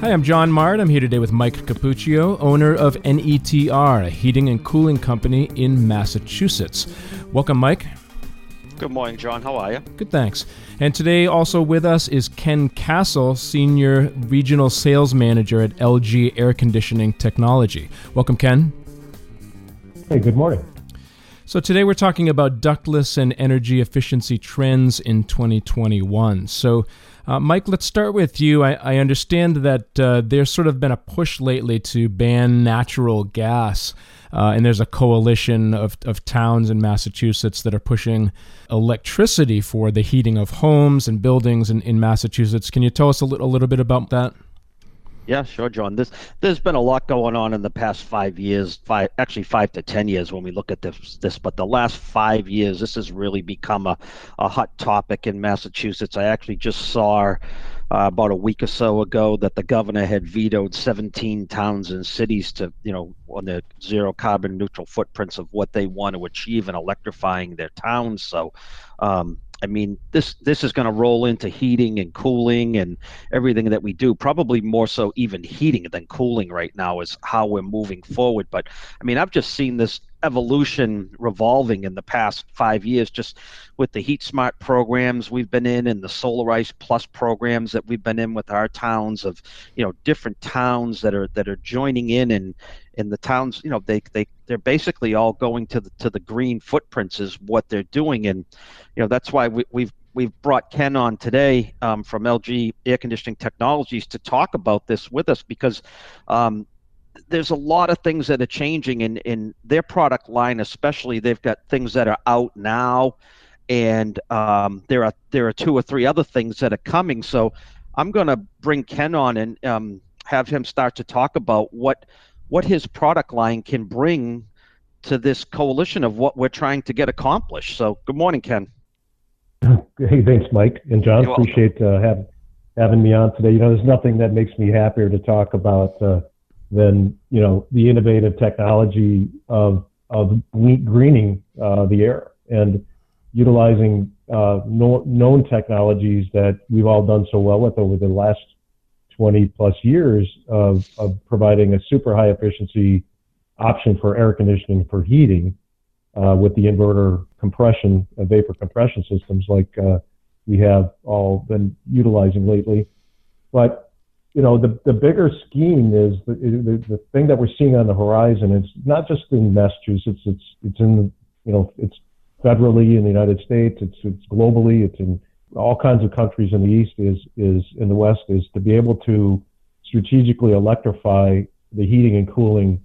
Hi, I'm John Mard. I'm here today with Mike Capuccio, owner of NETR, a heating and cooling company in Massachusetts. Welcome, Mike. Good morning, John. How are you? Good, thanks. And today, also with us is Ken Castle, Senior Regional Sales Manager at LG Air Conditioning Technology. Welcome, Ken. Hey, good morning. So, today we're talking about ductless and energy efficiency trends in 2021. So, uh, Mike, let's start with you. I, I understand that uh, there's sort of been a push lately to ban natural gas, uh, and there's a coalition of, of towns in Massachusetts that are pushing electricity for the heating of homes and buildings in, in Massachusetts. Can you tell us a little, a little bit about that? Yeah, sure, John. This there's been a lot going on in the past five years, five actually five to ten years when we look at this. This, but the last five years, this has really become a, a hot topic in Massachusetts. I actually just saw uh, about a week or so ago that the governor had vetoed 17 towns and cities to, you know, on the zero carbon neutral footprints of what they want to achieve in electrifying their towns. So, um, I mean, this this is going to roll into heating and cooling and everything that we do. Probably more so even heating than cooling right now is how we're moving forward. But I mean, I've just seen this evolution revolving in the past five years, just with the Heat Smart programs we've been in and the Solarize Plus programs that we've been in with our towns of, you know, different towns that are that are joining in and in the towns, you know, they they they're basically all going to the to the green footprints is what they're doing, and you know that's why we, we've we've brought Ken on today um, from LG Air Conditioning Technologies to talk about this with us because um, there's a lot of things that are changing in, in their product line, especially they've got things that are out now, and um, there are there are two or three other things that are coming. So I'm going to bring Ken on and um, have him start to talk about what what his product line can bring to this coalition of what we're trying to get accomplished. So good morning, Ken. Hey, thanks, Mike and John. You're Appreciate uh, having having me on today. You know, there's nothing that makes me happier to talk about. Uh, than you know the innovative technology of of greening uh, the air and utilizing uh, no, known technologies that we've all done so well with over the last 20 plus years of, of providing a super high efficiency option for air conditioning for heating uh, with the inverter compression, uh, vapor compression systems like uh, we have all been utilizing lately. But you know, the, the bigger scheme is the, the, the thing that we're seeing on the horizon. It's not just in Massachusetts. It's it's in you know it's federally in the United States. It's it's globally. It's in all kinds of countries in the east. Is is in the west. Is to be able to strategically electrify the heating and cooling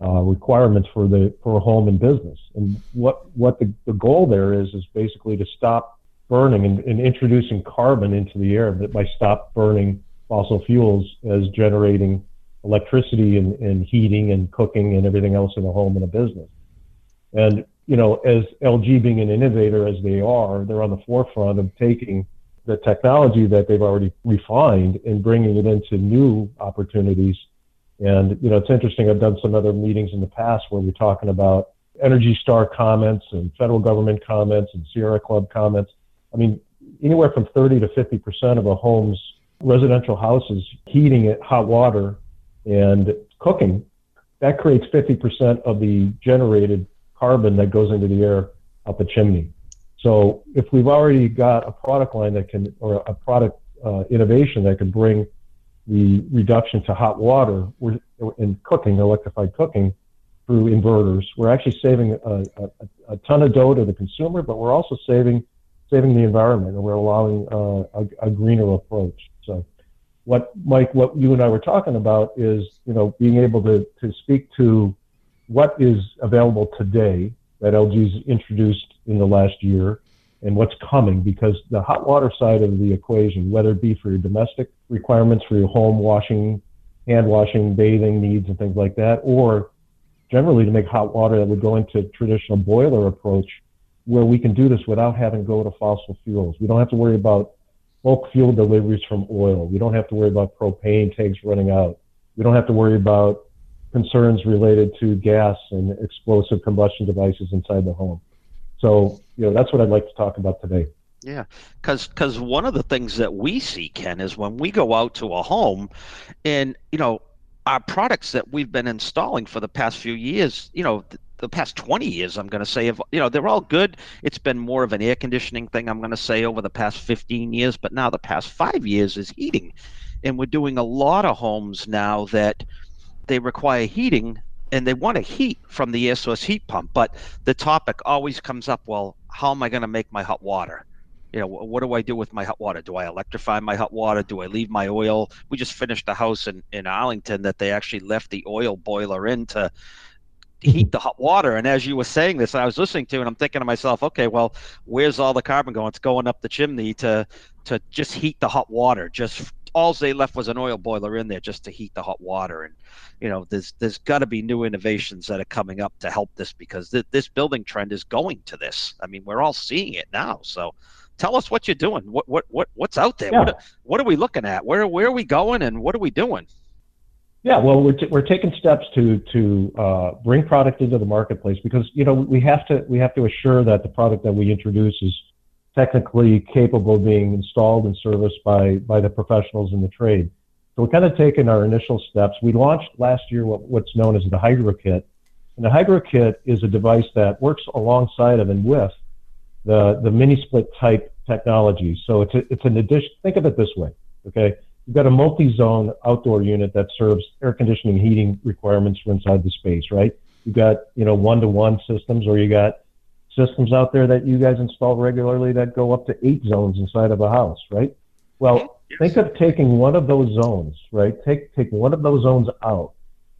uh, requirements for the for a home and business. And what what the, the goal there is is basically to stop burning and, and introducing carbon into the air by stop burning fossil fuels as generating electricity and, and heating and cooking and everything else in a home and a business. And, you know, as LG being an innovator as they are, they're on the forefront of taking the technology that they've already refined and bringing it into new opportunities. And, you know, it's interesting. I've done some other meetings in the past where we're talking about Energy Star comments and federal government comments and Sierra Club comments. I mean, anywhere from 30 to 50% of a home's residential houses heating it, hot water, and cooking, that creates 50% of the generated carbon that goes into the air up a chimney. So if we've already got a product line that can, or a product uh, innovation that can bring the reduction to hot water in cooking, electrified cooking through inverters, we're actually saving a, a, a ton of dough to the consumer, but we're also saving saving the environment and we're allowing uh, a, a greener approach. So what Mike, what you and I were talking about is, you know, being able to, to speak to what is available today that LG's introduced in the last year and what's coming because the hot water side of the equation, whether it be for your domestic requirements for your home washing, hand washing, bathing needs and things like that, or generally to make hot water that would go into traditional boiler approach where we can do this without having to go to fossil fuels. We don't have to worry about bulk fuel deliveries from oil. We don't have to worry about propane tanks running out. We don't have to worry about concerns related to gas and explosive combustion devices inside the home. So, you know, that's what I'd like to talk about today. Yeah, because one of the things that we see, Ken, is when we go out to a home, and you know our products that we've been installing for the past few years, you know, th- the past 20 years, I'm going to say, have, you know, they're all good. It's been more of an air conditioning thing, I'm going to say, over the past 15 years, but now the past five years is heating. And we're doing a lot of homes now that they require heating and they want to heat from the air source heat pump. But the topic always comes up well, how am I going to make my hot water? you know, what do I do with my hot water? Do I electrify my hot water? Do I leave my oil? We just finished a house in, in Arlington that they actually left the oil boiler in to heat the hot water. And as you were saying this, I was listening to, and I'm thinking to myself, okay, well, where's all the carbon going? It's going up the chimney to to just heat the hot water. Just all they left was an oil boiler in there just to heat the hot water. And you know, there's there's got to be new innovations that are coming up to help this because th- this building trend is going to this. I mean, we're all seeing it now. So tell us what you're doing. What what what what's out there? Yeah. What what are we looking at? Where where are we going, and what are we doing? Yeah, well, we're, t- we're taking steps to to uh, bring product into the marketplace because you know we have to we have to assure that the product that we introduce is technically capable of being installed and serviced by by the professionals in the trade. So we're kind of taking our initial steps. We launched last year what, what's known as the Hydro Kit, and the Hydro Kit is a device that works alongside of and with the, the mini split type technology. So it's, a, it's an addition, think of it this way, okay? You've got a multi-zone outdoor unit that serves air conditioning heating requirements for inside the space, right? You've got, you know, one-to-one systems or you got systems out there that you guys install regularly that go up to eight zones inside of a house, right? Well, mm-hmm. yes. think of taking one of those zones, right? Take, take one of those zones out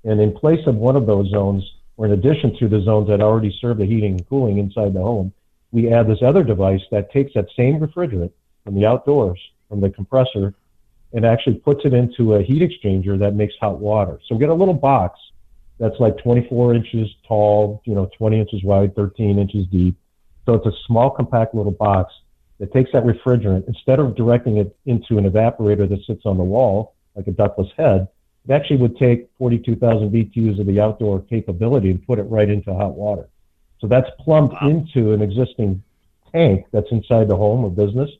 and in place of one of those zones, or in addition to the zones that already serve the heating and cooling inside the home, we add this other device that takes that same refrigerant from the outdoors, from the compressor, and actually puts it into a heat exchanger that makes hot water. So we get a little box that's like 24 inches tall, you know, 20 inches wide, 13 inches deep. So it's a small, compact little box that takes that refrigerant. Instead of directing it into an evaporator that sits on the wall, like a ductless head, it actually would take 42,000 BTUs of the outdoor capability and put it right into hot water. So that's plumbed wow. into an existing tank that's inside the home or business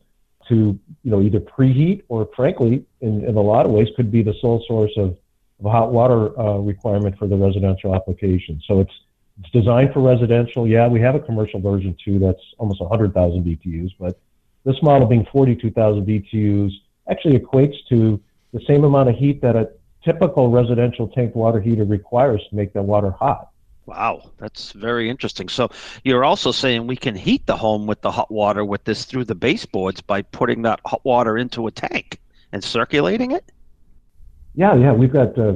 to, you know, either preheat or frankly, in, in a lot of ways could be the sole source of, of hot water uh, requirement for the residential application. So it's, it's designed for residential. Yeah, we have a commercial version too that's almost 100,000 BTUs, but this model being 42,000 BTUs actually equates to the same amount of heat that a typical residential tank water heater requires to make that water hot. Wow, that's very interesting. So you're also saying we can heat the home with the hot water with this through the baseboards by putting that hot water into a tank and circulating it? Yeah, yeah, we've got uh,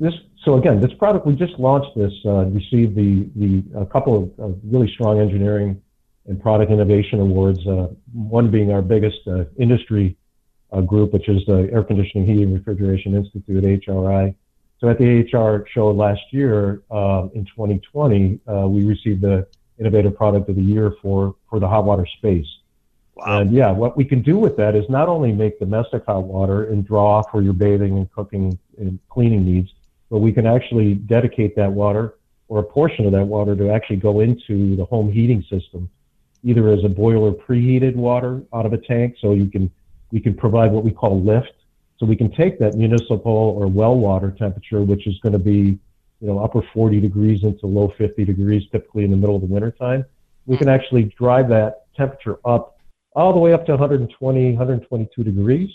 this. So again, this product we just launched this, uh, received the the a couple of, of, really strong engineering and product innovation awards. Uh, one being our biggest uh, industry uh, group, which is the Air Conditioning, Heating, Refrigeration Institute (HRI). So at the AHR show last year um, in 2020, uh, we received the Innovative Product of the Year for, for the hot water space. Wow. And yeah, what we can do with that is not only make domestic hot water and draw for your bathing and cooking and cleaning needs, but we can actually dedicate that water or a portion of that water to actually go into the home heating system, either as a boiler preheated water out of a tank, so you can we can provide what we call lift so we can take that municipal or well water temperature, which is going to be, you know, upper 40 degrees into low 50 degrees, typically in the middle of the winter time. We can mm. actually drive that temperature up all the way up to 120, 122 degrees,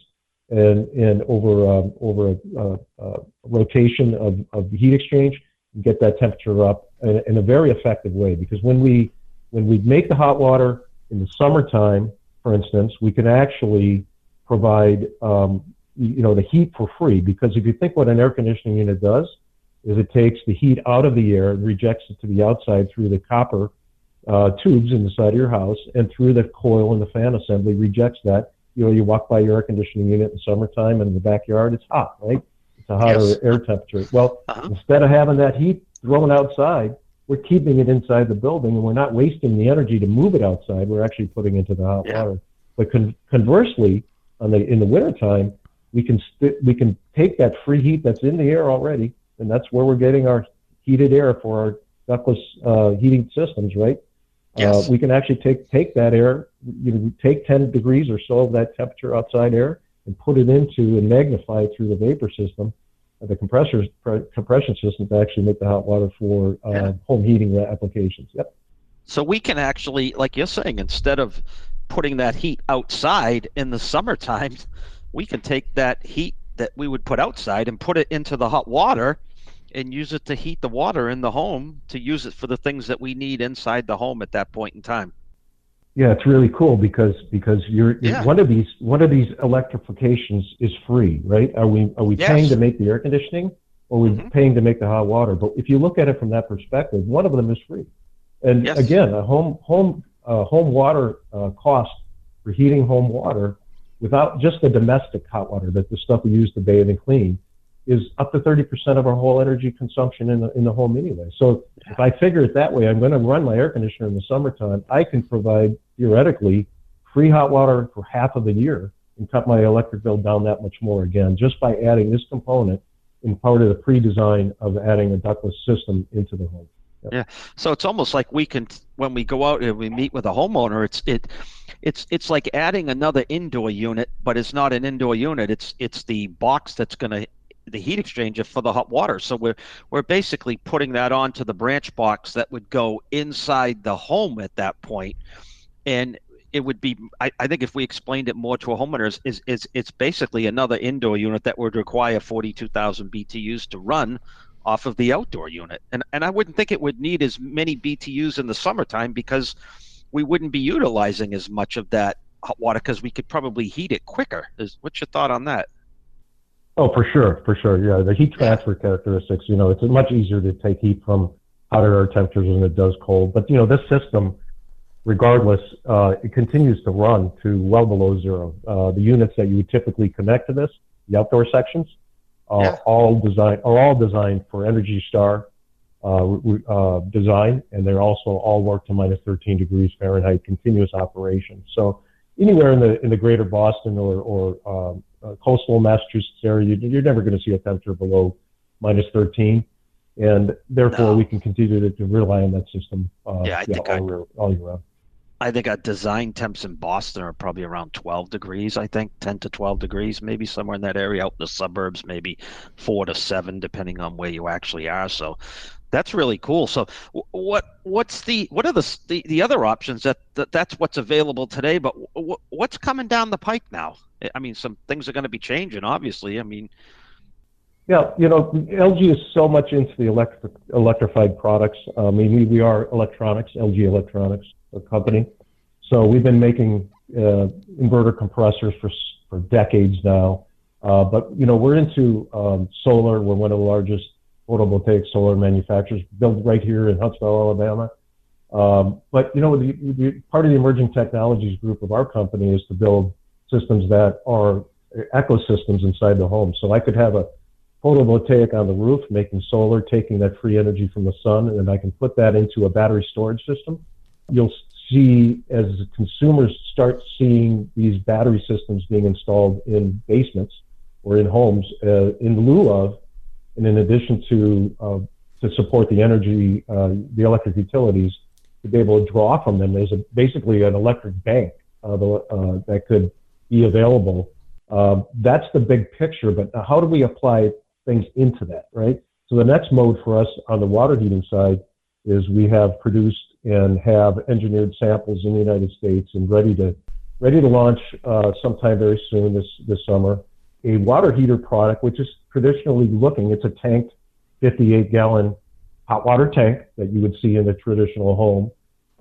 and and over um, over a, a, a, rotation of, of heat exchange, and get that temperature up in, in a very effective way. Because when we when we make the hot water in the summertime, for instance, we can actually provide um, you know, the heat for free. Because if you think what an air conditioning unit does, is it takes the heat out of the air and rejects it to the outside through the copper uh, tubes in the side of your house and through the coil in the fan assembly rejects that. You know, you walk by your air conditioning unit in summertime and in the backyard, it's hot, right? It's a hotter yes. air temperature. Well, uh-huh. instead of having that heat thrown outside, we're keeping it inside the building and we're not wasting the energy to move it outside. We're actually putting it into the hot yeah. water. But con- conversely, on the in the wintertime, we can st- we can take that free heat that's in the air already, and that's where we're getting our heated air for our ductless uh, heating systems, right? Yes. Uh, we can actually take take that air you know, take 10 degrees or so of that temperature outside air and put it into and magnify it through the vapor system, uh, the compressor compression system to actually make the hot water for uh, yeah. home heating applications. Yep. So we can actually, like you're saying, instead of putting that heat outside in the summertime, we can take that heat that we would put outside and put it into the hot water and use it to heat the water in the home to use it for the things that we need inside the home at that point in time. Yeah, it's really cool because because you're yeah. one of these one of these electrifications is free, right? Are we are we yes. paying to make the air conditioning or are we mm-hmm. paying to make the hot water? But if you look at it from that perspective, one of them is free. And yes. again, a home home uh, home water uh, cost for heating home water without just the domestic hot water, that the stuff we use to bathe and clean, is up to 30% of our whole energy consumption in the, in the home anyway. So if I figure it that way, I'm going to run my air conditioner in the summertime. I can provide theoretically free hot water for half of the year and cut my electric bill down that much more again just by adding this component in part of the pre-design of adding a ductless system into the home. Yep. Yeah. So it's almost like we can when we go out and we meet with a homeowner, it's it it's it's like adding another indoor unit, but it's not an indoor unit. It's it's the box that's going to the heat exchanger for the hot water. So we're we're basically putting that onto the branch box that would go inside the home at that point, and it would be I, I think if we explained it more to a homeowner is, is, it's basically another indoor unit that would require 42,000 BTUs to run off of the outdoor unit. And and I wouldn't think it would need as many BTUs in the summertime because we wouldn't be utilizing as much of that hot water because we could probably heat it quicker. Is what's your thought on that? Oh, for sure, for sure. Yeah, the heat transfer characteristics. You know, it's much easier to take heat from hotter air temperatures than it does cold. But you know, this system, regardless, uh, it continues to run to well below zero. Uh, the units that you would typically connect to this, the outdoor sections, are yeah. all designed are all designed for Energy Star uh, uh, design, and they're also all work to minus 13 degrees Fahrenheit continuous operation. So anywhere in the in the greater Boston or, or um, uh, coastal Massachusetts area, you're never going to see a temperature below minus 13. And therefore, no. we can continue to, to, rely on that system uh, yeah, I yeah, think all, I, year, all year round. I think our design temps in Boston are probably around 12 degrees. I think 10 to 12 degrees, maybe somewhere in that area. Out in the suburbs, maybe four to seven, depending on where you actually are. So that's really cool. So what what's the what are the the, the other options that, that that's what's available today? But what's coming down the pike now? I mean, some things are going to be changing, obviously. I mean, yeah, you know, LG is so much into the electric, electrified products. I mean, we, we are electronics, LG Electronics, a company. So we've been making uh, inverter compressors for for decades now. Uh, but you know, we're into um, solar. We're one of the largest photovoltaic solar manufacturers, built right here in Huntsville, Alabama. Um, but you know, the, the, part of the emerging technologies group of our company is to build systems that are ecosystems inside the home. So I could have a photovoltaic on the roof, making solar, taking that free energy from the sun, and then I can put that into a battery storage system. You'll see as consumers start seeing these battery systems being installed in basements or in homes uh, in lieu of, and in addition to uh, to support the energy, uh, the electric utilities, to be able to draw from them. There's a, basically an electric bank uh, uh, that could be available. Um, that's the big picture, but how do we apply things into that, right? So the next mode for us on the water heating side is we have produced and have engineered samples in the United States and ready to ready to launch uh, sometime very soon this this summer a water heater product, which is traditionally looking. It's a tanked 58 gallon hot water tank that you would see in a traditional home.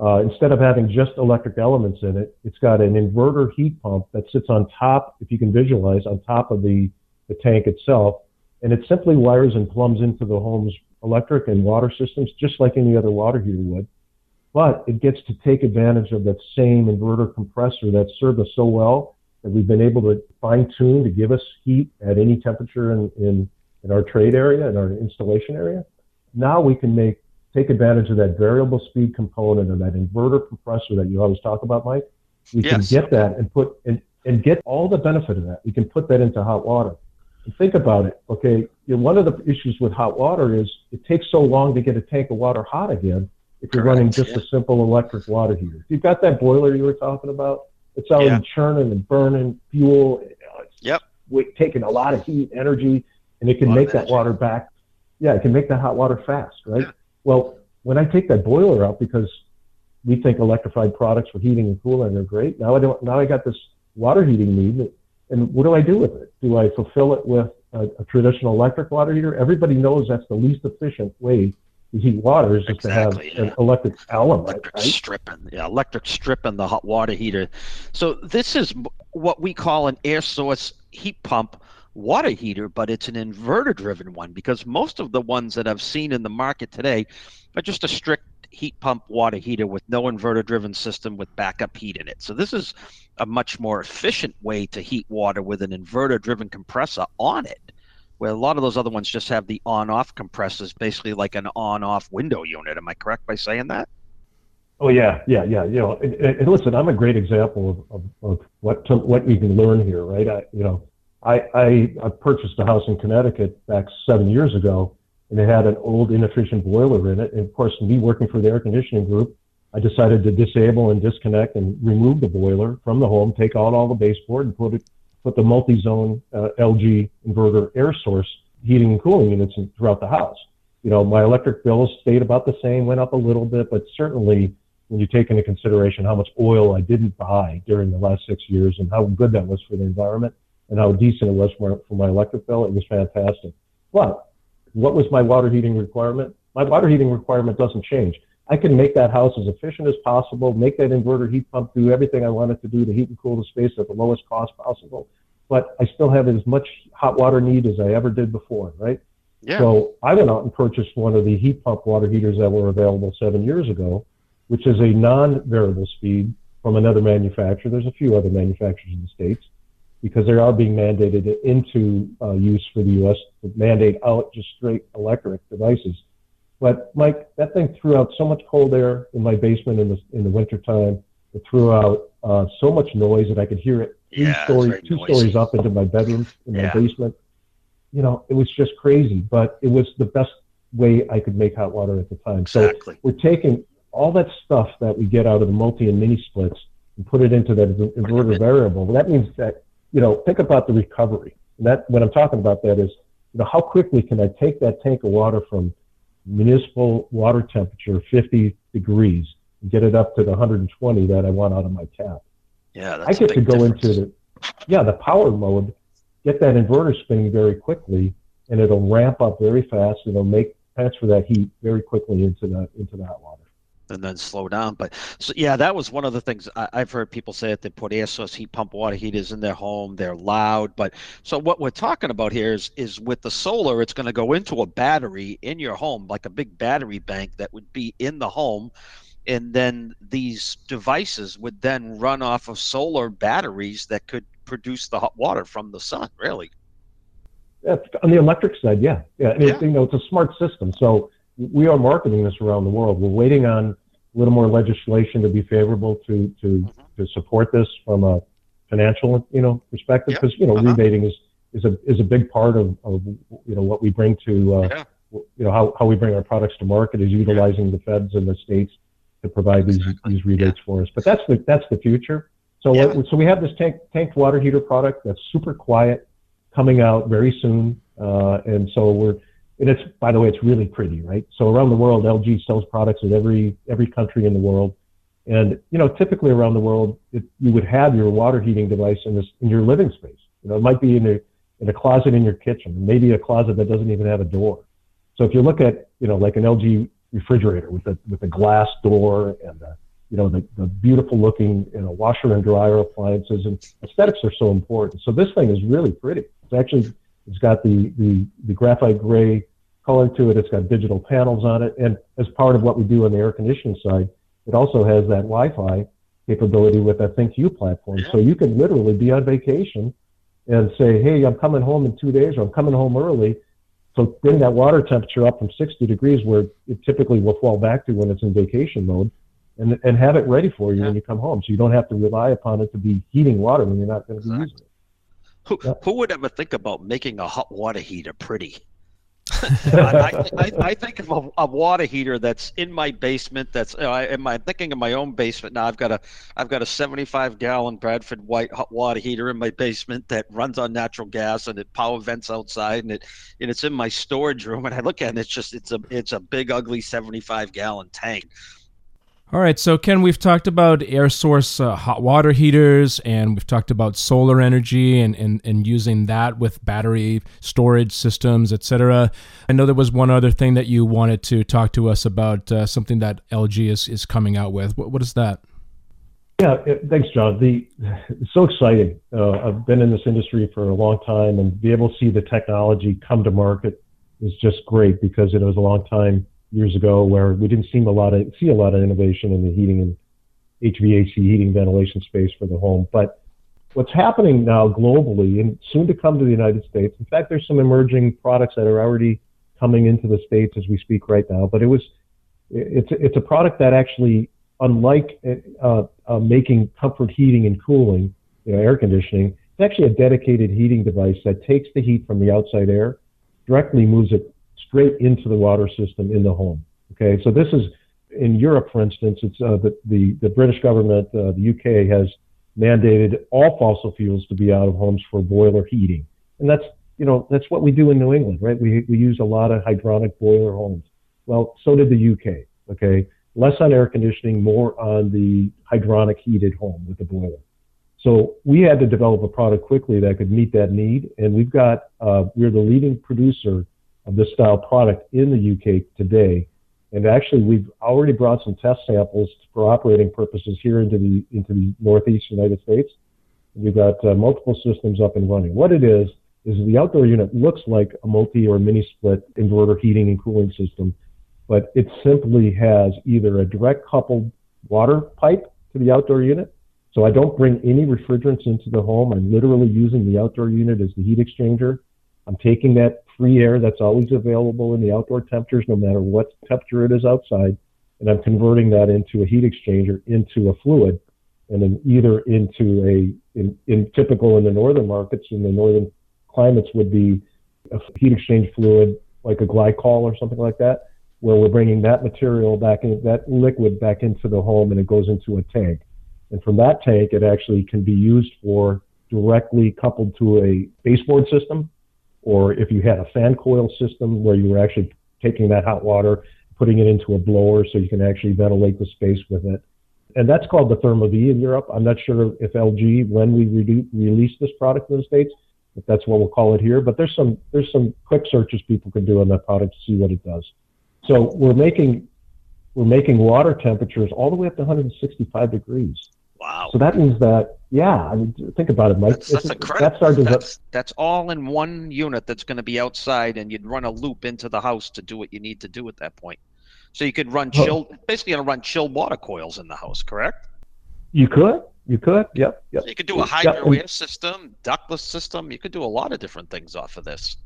Uh, instead of having just electric elements in it, it's got an inverter heat pump that sits on top, if you can visualize, on top of the, the tank itself. And it simply wires and plumbs into the home's electric and water systems, just like any other water heater would. But it gets to take advantage of that same inverter compressor that served us so well that we've been able to fine tune to give us heat at any temperature in, in, in our trade area, in our installation area. Now we can make take advantage of that variable speed component of that inverter compressor that you always talk about, Mike. We yes. can get that and put and, and get all the benefit of that. We can put that into hot water. And think about it. Okay, you know, one of the issues with hot water is it takes so long to get a tank of water hot again if you're Correct, running just yeah. a simple electric water heater. If you've got that boiler you were talking about, it's already yeah. churning and burning fuel. It's yep. taking a lot of heat, energy, and it can make that water back. Yeah, it can make that hot water fast, right? Yeah. Well, when I take that boiler out because we think electrified products for heating and cooling are great. Now I don't. Now I got this water heating need, and what do I do with it? Do I fulfill it with a, a traditional electric water heater? Everybody knows that's the least efficient way to heat water is just exactly, to have yeah. an electric element. Electric right? stripping, yeah, electric stripping the hot water heater. So this is what we call an air source heat pump water heater, but it's an inverter driven one because most of the ones that I've seen in the market today are just a strict heat pump water heater with no inverter driven system with backup heat in it. So this is a much more efficient way to heat water with an inverter driven compressor on it. Where a lot of those other ones just have the on off compressors, basically like an on off window unit. Am I correct by saying that? Oh yeah, yeah, yeah. You know, and, and listen, I'm a great example of, of, of what to, what you can learn here, right? I, you know, I, I I purchased a house in Connecticut back seven years ago, and it had an old inefficient boiler in it. And of course, me working for the air conditioning group, I decided to disable and disconnect and remove the boiler from the home, take out all the baseboard, and put it put the multi-zone uh, LG inverter air source heating and cooling units throughout the house. You know, my electric bills stayed about the same, went up a little bit, but certainly when you take into consideration how much oil I didn't buy during the last six years and how good that was for the environment and how decent it was for, for my electric bill, it was fantastic. But what was my water heating requirement? My water heating requirement doesn't change. I can make that house as efficient as possible, make that inverter heat pump do everything I want it to do to heat and cool the space at the lowest cost possible. But I still have as much hot water need as I ever did before, right? Yeah. So I went out and purchased one of the heat pump water heaters that were available seven years ago, which is a non-variable speed from another manufacturer. There's a few other manufacturers in the States because they are being mandated into uh, use for the U.S. to mandate out just straight electric devices. But Mike, that thing threw out so much cold air in my basement in the in the wintertime. It threw out uh, so much noise that I could hear it three yeah, stories, two noisy. stories up into my bedroom in my yeah. basement. You know, it was just crazy, but it was the best way I could make hot water at the time. Exactly. So we're taking all that stuff that we get out of the multi and mini splits and put it into that inverter variable. Well, That means that you know, think about the recovery. And that when I'm talking about that is, you know, how quickly can I take that tank of water from municipal water temperature, 50 degrees, and get it up to the 120 that I want out of my tap? Yeah, that's. I get to go difference. into the, yeah, the power mode, get that inverter spinning very quickly, and it'll ramp up very fast. It'll make transfer that heat very quickly into the into that water and then slow down. But so yeah, that was one of the things I, have heard people say that they put air source heat pump water heaters in their home. They're loud, but so what we're talking about here is is with the solar, it's going to go into a battery in your home, like a big battery bank that would be in the home. And then these devices would then run off of solar batteries that could produce the hot water from the sun, really. Yeah, on the electric side, yeah. Yeah, and yeah. It, you know, it's a smart system. So we are marketing this around the world. We're waiting on a little more legislation to be favorable to to mm-hmm. to support this from a financial you know perspective because yep. you know uh-huh. rebating is is a is a big part of, of you know what we bring to uh, yeah. you know how, how we bring our products to market is utilizing yeah. the feds and the states to provide these exactly. these rebates yeah. for us. But that's the that's the future. So so we have this tank tanked water heater product that's super quiet, coming out very soon, uh, and so we're and it's by the way, it's really pretty, right? So around the world, LG sells products in every every country in the world, and you know, typically around the world, it, you would have your water heating device in this in your living space. You know, it might be in a in a closet in your kitchen, maybe a closet that doesn't even have a door. So if you look at you know like an LG refrigerator with a with a glass door and a, you know the, the beautiful looking you know washer and dryer appliances and aesthetics are so important. So this thing is really pretty. It's actually it's got the the, the graphite gray color to it. It's got digital panels on it. And as part of what we do on the air conditioning side, it also has that Wi-Fi capability with that ThinQ platform. Yeah. So you can literally be on vacation and say, hey, I'm coming home in two days or I'm coming home early. So bring that water temperature up from 60 degrees where it typically will fall back to when it's in vacation mode and, and have it ready for you yeah. when you come home. So you don't have to rely upon it to be heating water when you're not going to be using it. Who, yeah. who would ever think about making a hot water heater pretty? I, I, I, think of a, a, water heater that's in my basement. That's uh, I, am I thinking of my own basement now. I've got a I've got a 75 gallon Bradford White hot water heater in my basement that runs on natural gas and it power vents outside and it and it's in my storage room. And I look at it, it's just it's a it's a big ugly 75 gallon tank. All right, so Ken, we've talked about air source uh, hot water heaters and we've talked about solar energy and, and, and using that with battery storage systems, etc. I know there was one other thing that you wanted to talk to us about, uh, something that LG is, is coming out with. What, what is that? Yeah, thanks, John. The, so exciting. Uh, I've been in this industry for a long time and be able to see the technology come to market is just great because it was a long time years ago where we didn't seem a lot of see a lot of innovation in the heating and HVAC heating ventilation space for the home. But what's happening now globally and soon to come to the United States. In fact, there's some emerging products that are already coming into the states as we speak right now. But it was it's it's a product that actually, unlike uh, uh, making comfort heating and cooling, you know, air conditioning, it's actually a dedicated heating device that takes the heat from the outside air, directly moves it straight into the water system in the home. Okay, so this is in Europe, for instance, it's uh, the, the, the British government, uh, the UK has mandated all fossil fuels to be out of homes for boiler heating, and that's you know that's what we do in New England, right? We we use a lot of hydronic boiler homes. Well, so did the UK. Okay, less on air conditioning, more on the hydronic heated home with the boiler. So we had to develop a product quickly that could meet that need, and we've got uh, we're the leading producer of this style product in the UK today. And actually, we've already brought some test samples for operating purposes here into the into the Northeast United States. We've got uh, multiple systems up and running. What it is is the outdoor unit looks like a multi or mini split inverter heating and cooling system, but it simply has either a direct coupled water pipe to the outdoor unit. So I don't bring any refrigerants into the home. I'm literally using the outdoor unit as the heat exchanger. I'm taking that free air that's always available in the outdoor temperatures, no matter what temperature it is outside, and I'm converting that into a heat exchanger into a fluid, and then either into a in, in typical in the northern markets in the northern climates would be a heat exchange fluid like a glycol or something like that, where we're bringing that material back in that liquid back into the home and it goes into a tank, and from that tank it actually can be used for directly coupled to a baseboard system or if you had a fan coil system where you were actually taking that hot water, putting it into a blower so you can actually ventilate the space with it. And that's called the ThermaV in Europe. I'm not sure if LG, when we re- release this product in the States, if that's what we'll call it here. But there's some there's some quick searches people can do on that product to see what it does. So we're making we're making water temperatures all the way up to 165 degrees. Wow. So that means that, yeah, I mean, think about it, Mike. That's, that's incredible. That's, our that's, that's all in one unit that's going to be outside, and you'd run a loop into the house to do what you need to do at that point. So you could run chill, oh. basically, going to run chilled water coils in the house, correct? You could. You could. Yep. Yep. So you could do a hydro yep. system, ductless system. You could do a lot of different things off of this.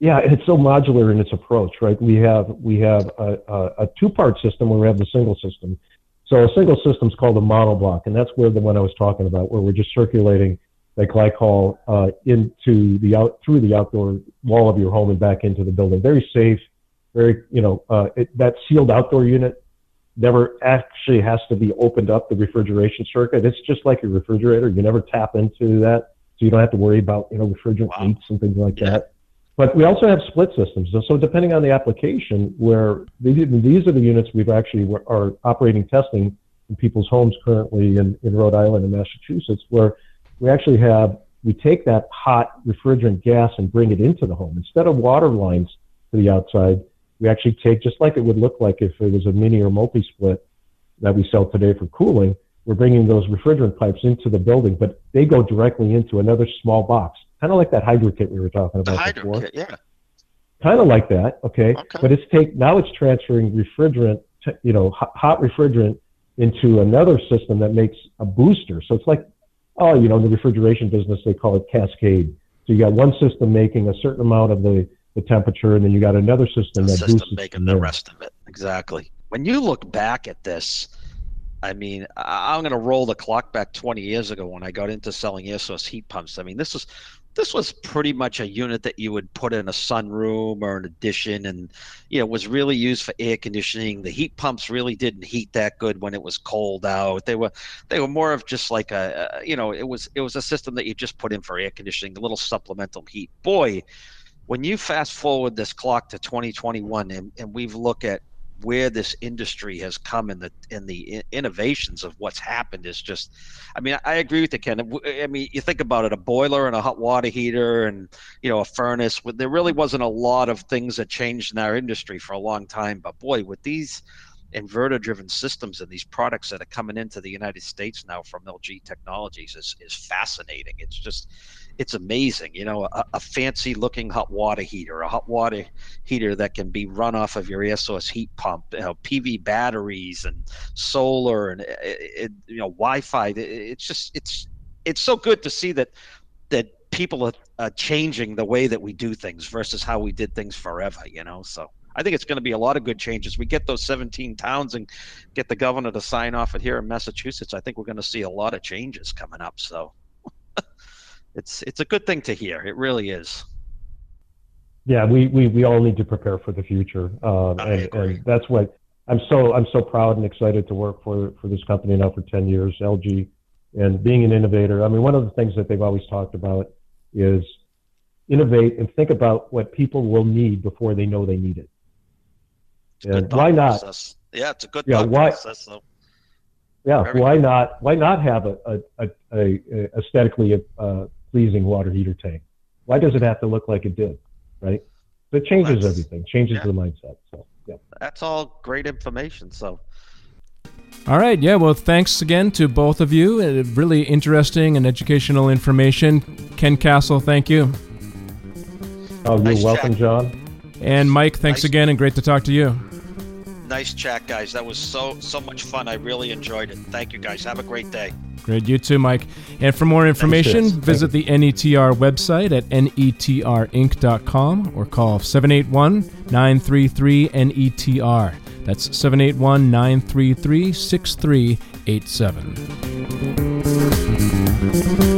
Yeah, it's so modular in its approach, right? We have we have a, a, a two-part system where we have the single system, so a single system is called a monoblock, and that's where the one I was talking about, where we're just circulating the glycol uh, into the out through the outdoor wall of your home and back into the building. Very safe, very you know uh, it, that sealed outdoor unit never actually has to be opened up the refrigeration circuit. It's just like your refrigerator. You never tap into that, so you don't have to worry about you know refrigerant wow. leaks and things like yeah. that. But we also have split systems. So depending on the application, where these are the units we've actually are operating testing in people's homes currently in, in Rhode Island and Massachusetts, where we actually have we take that hot refrigerant gas and bring it into the home instead of water lines to the outside. We actually take just like it would look like if it was a mini or multi split that we sell today for cooling. We're bringing those refrigerant pipes into the building, but they go directly into another small box kind of like that hydro kit we were talking about the before. Kit, yeah. Kind of like that, okay? okay. But it's take now it's transferring refrigerant, to, you know, hot, hot refrigerant into another system that makes a booster. So it's like, oh, you know, in the refrigeration business they call it cascade. So you got one system making a certain amount of the, the temperature, and then you got another system the that system boosts making the rest of it. Exactly. When you look back at this, I mean, I'm going to roll the clock back 20 years ago when I got into selling air source heat pumps. I mean, this was this was pretty much a unit that you would put in a sunroom or an addition and you know was really used for air conditioning. The heat pumps really didn't heat that good when it was cold out. They were they were more of just like a, you know it was it was a system that you just put in for air conditioning a little supplemental heat. Boy when you fast forward this clock to 2021 and, and we've looked at where this industry has come and the and the innovations of what's happened is just i mean i agree with you ken. I mean you think about it a boiler and a hot water heater and you know a furnace there really wasn't a lot of things that changed in our industry for a long time. But boy with these inverter driven systems and these products that are coming into the united states now from lg technologies is, is fascinating. It's just it's amazing. You know, a, a, fancy looking hot water heater, a hot water heater that can be run off of your air source heat pump, you know, PV batteries and solar and eh, eh, eh, it, it, you know Wi-Fi. It, it's just it's it's so good to see that that people are, are changing the way that we do things versus how we did things forever. You know, so. I think it's going to be a lot of good changes. We get those 17 towns and get the governor to sign off it here in Massachusetts. I think we're going to see a lot of changes coming up. So it's it's a good thing to hear. It really is. Yeah, we, we, we all need to prepare for the future, um, and, and that's what I'm so I'm so proud and excited to work for for this company now for 10 years, LG, and being an innovator. I mean, one of the things that they've always talked about is innovate and think about what people will need before they know they need it. And why not? Process. Yeah, it's a good yeah, why, process. Though. Yeah, Very why good. not? Why not have a a, a, a aesthetically uh, pleasing water heater tank. Why does it have to look like it did, right? It changes well, everything, changes yeah. the mindset. So, yeah. That's all great information. So, all right. Yeah. Well, thanks again to both of you. Uh, really interesting and educational information. Ken Castle, thank you. Oh, you're nice welcome, chat. John. And Mike, thanks nice. again, and great to talk to you. Nice chat, guys. That was so so much fun. I really enjoyed it. Thank you, guys. Have a great day. Great. You too, Mike. And for more information, Thanks, visit the NETR website at netrinc.com or call 781 933 NETR. That's 781 933 6387.